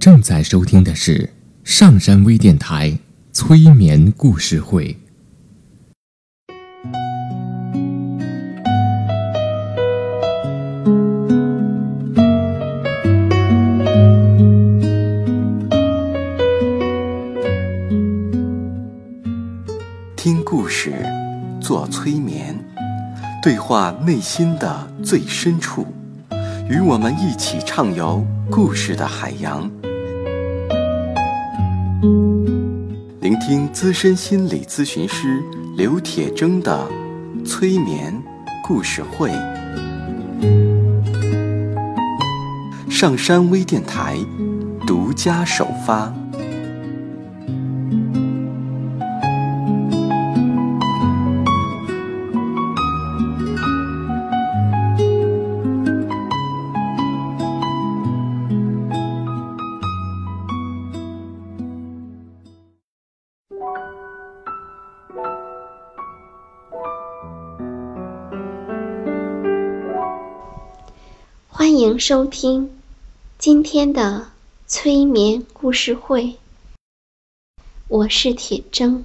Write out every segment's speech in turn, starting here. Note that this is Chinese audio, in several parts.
正在收听的是上山微电台催眠故事会。听故事，做催眠，对话内心的最深处，与我们一起畅游故事的海洋。听资深心理咨询师刘铁铮的催眠故事会。上山微电台独家首发。欢迎收听今天的催眠故事会，我是铁铮。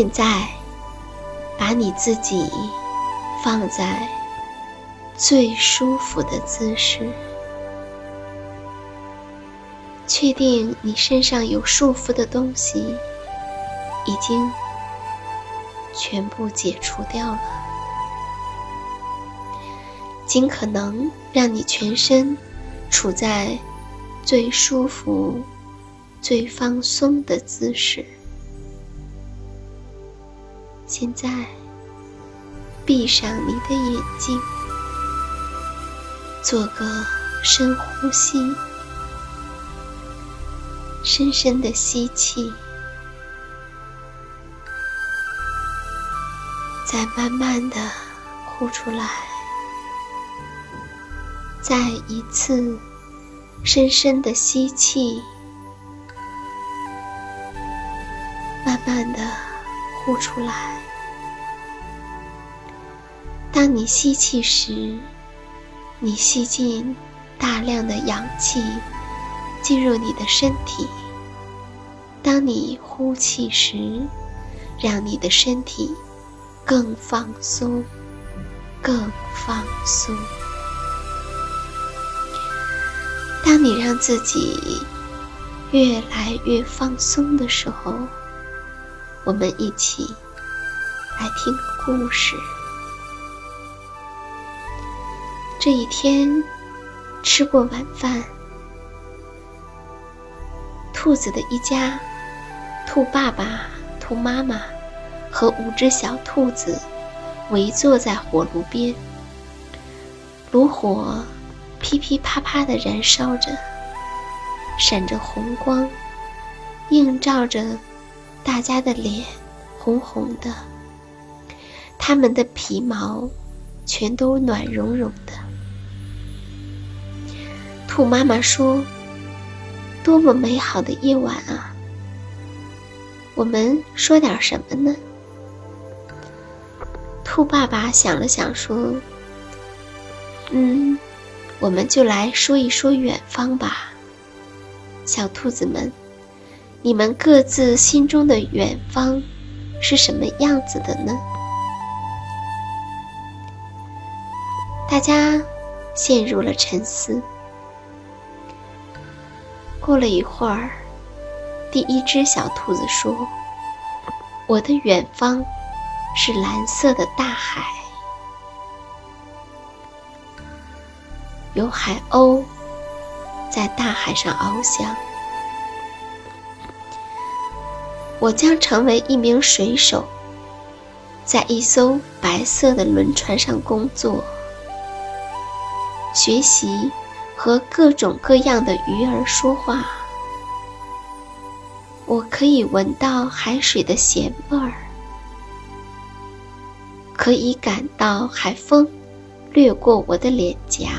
现在，把你自己放在最舒服的姿势，确定你身上有束缚的东西已经全部解除掉了，尽可能让你全身处在最舒服、最放松的姿势。现在，闭上你的眼睛，做个深呼吸，深深的吸气，再慢慢的呼出来，再一次深深的吸气，慢慢的呼出来。当你吸气时，你吸进大量的氧气进入你的身体；当你呼气时，让你的身体更放松，更放松。当你让自己越来越放松的时候，我们一起来听个故事。这一天，吃过晚饭，兔子的一家，兔爸爸、兔妈妈和五只小兔子围坐在火炉边，炉火噼噼啪啪的燃烧着，闪着红光，映照着大家的脸，红红的，它们的皮毛全都暖融融的。兔妈妈说：“多么美好的夜晚啊！我们说点什么呢？”兔爸爸想了想说：“嗯，我们就来说一说远方吧。小兔子们，你们各自心中的远方是什么样子的呢？”大家陷入了沉思。过了一会儿，第一只小兔子说：“我的远方是蓝色的大海，有海鸥在大海上翱翔。我将成为一名水手，在一艘白色的轮船上工作，学习。”和各种各样的鱼儿说话，我可以闻到海水的咸味儿，可以感到海风掠过我的脸颊。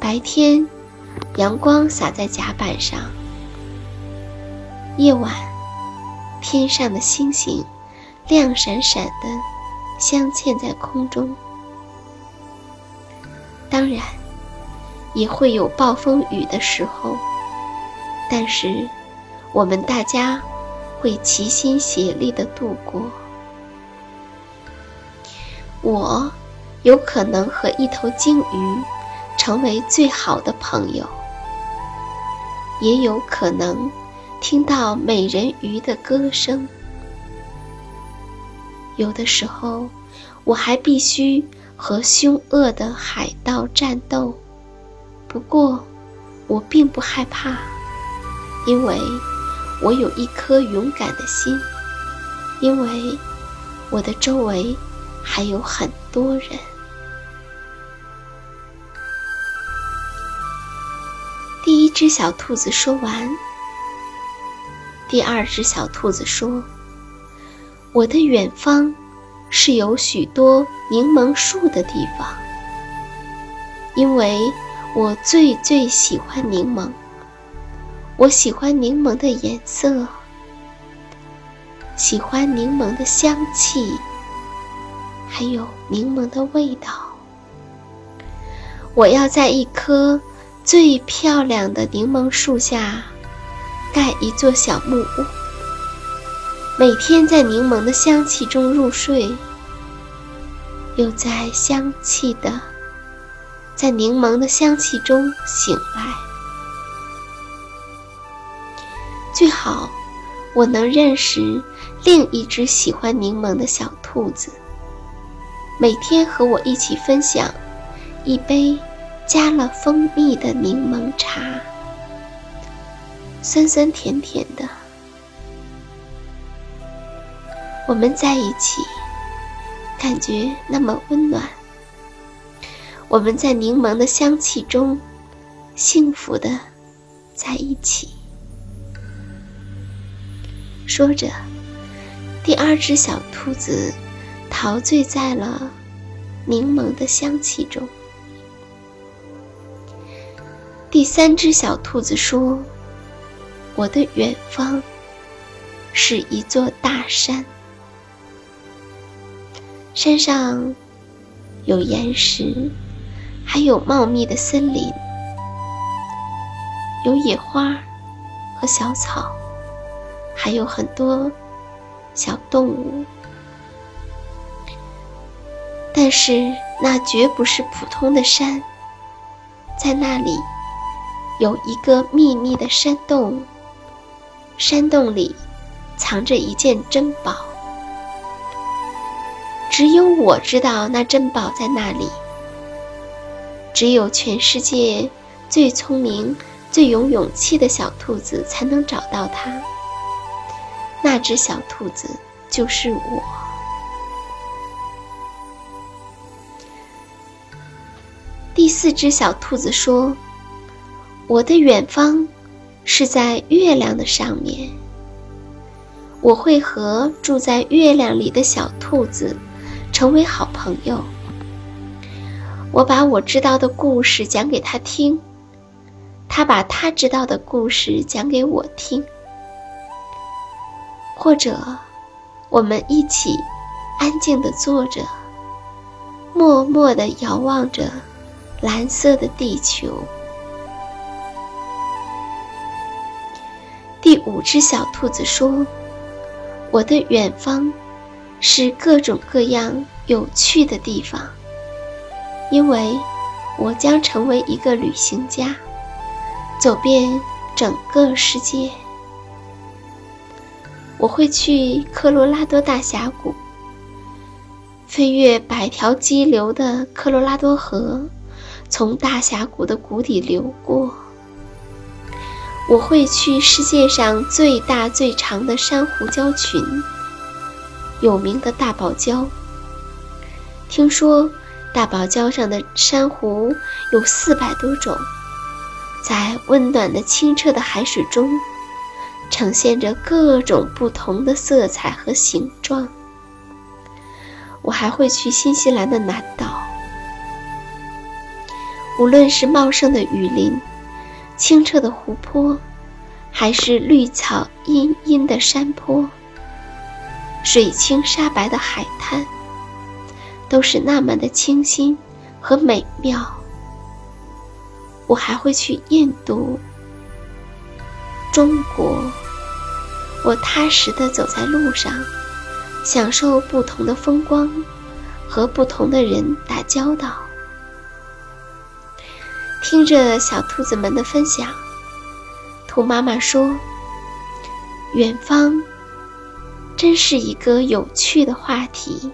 白天，阳光洒在甲板上；夜晚，天上的星星亮闪闪的镶嵌在空中。当然，也会有暴风雨的时候，但是我们大家会齐心协力的度过。我有可能和一头鲸鱼。成为最好的朋友，也有可能听到美人鱼的歌声。有的时候，我还必须和凶恶的海盗战斗。不过，我并不害怕，因为我有一颗勇敢的心，因为我的周围还有很多人。第一只小兔子说完，第二只小兔子说：“我的远方是有许多柠檬树的地方，因为我最最喜欢柠檬。我喜欢柠檬的颜色，喜欢柠檬的香气，还有柠檬的味道。我要在一棵。”最漂亮的柠檬树下，盖一座小木屋。每天在柠檬的香气中入睡，又在香气的，在柠檬的香气中醒来。最好我能认识另一只喜欢柠檬的小兔子，每天和我一起分享一杯。加了蜂蜜的柠檬茶，酸酸甜甜的。我们在一起，感觉那么温暖。我们在柠檬的香气中，幸福的在一起。说着，第二只小兔子陶醉在了柠檬的香气中。第三只小兔子说：“我的远方是一座大山，山上有岩石，还有茂密的森林，有野花和小草，还有很多小动物。但是那绝不是普通的山，在那里。”有一个秘密的山洞，山洞里藏着一件珍宝，只有我知道那珍宝在那里。只有全世界最聪明、最有勇气的小兔子才能找到它。那只小兔子就是我。第四只小兔子说。我的远方是在月亮的上面。我会和住在月亮里的小兔子成为好朋友。我把我知道的故事讲给他听，他把他知道的故事讲给我听。或者，我们一起安静地坐着，默默地遥望着蓝色的地球。第五只小兔子说：“我的远方是各种各样有趣的地方，因为我将成为一个旅行家，走遍整个世界。我会去科罗拉多大峡谷，飞越百条激流的科罗拉多河，从大峡谷的谷底流过。”我会去世界上最大最长的珊瑚礁群，有名的大堡礁。听说大堡礁上的珊瑚有四百多种，在温暖的清澈的海水中，呈现着各种不同的色彩和形状。我还会去新西兰的南岛，无论是茂盛的雨林、清澈的湖泊，还是绿草茵茵的山坡、水清沙白的海滩，都是那么的清新和美妙。我还会去印度、中国。我踏实地走在路上，享受不同的风光，和不同的人打交道。听着小兔子们的分享，兔妈妈说：“远方真是一个有趣的话题。”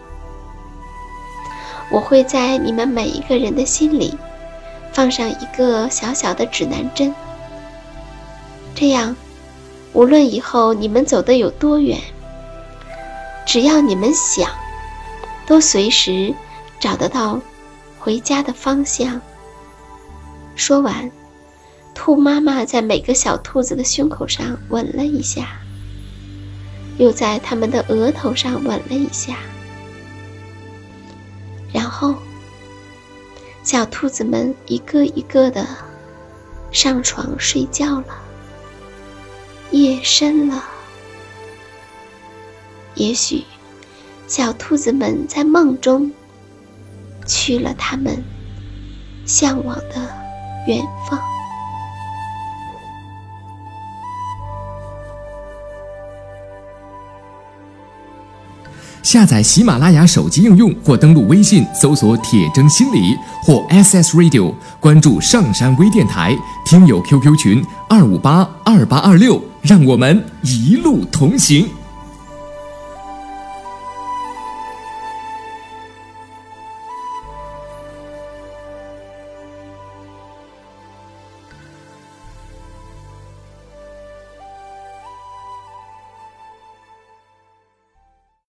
我会在你们每一个人的心里。放上一个小小的指南针，这样，无论以后你们走得有多远，只要你们想，都随时找得到回家的方向。说完，兔妈妈在每个小兔子的胸口上吻了一下，又在它们的额头上吻了一下，后。小兔子们一个一个的上床睡觉了。夜深了，也许小兔子们在梦中去了他们向往的远方。下载喜马拉雅手机应用或登录微信搜索“铁铮心理”或 SS Radio，关注上山微电台，听友 QQ 群二五八二八二六，让我们一路同行。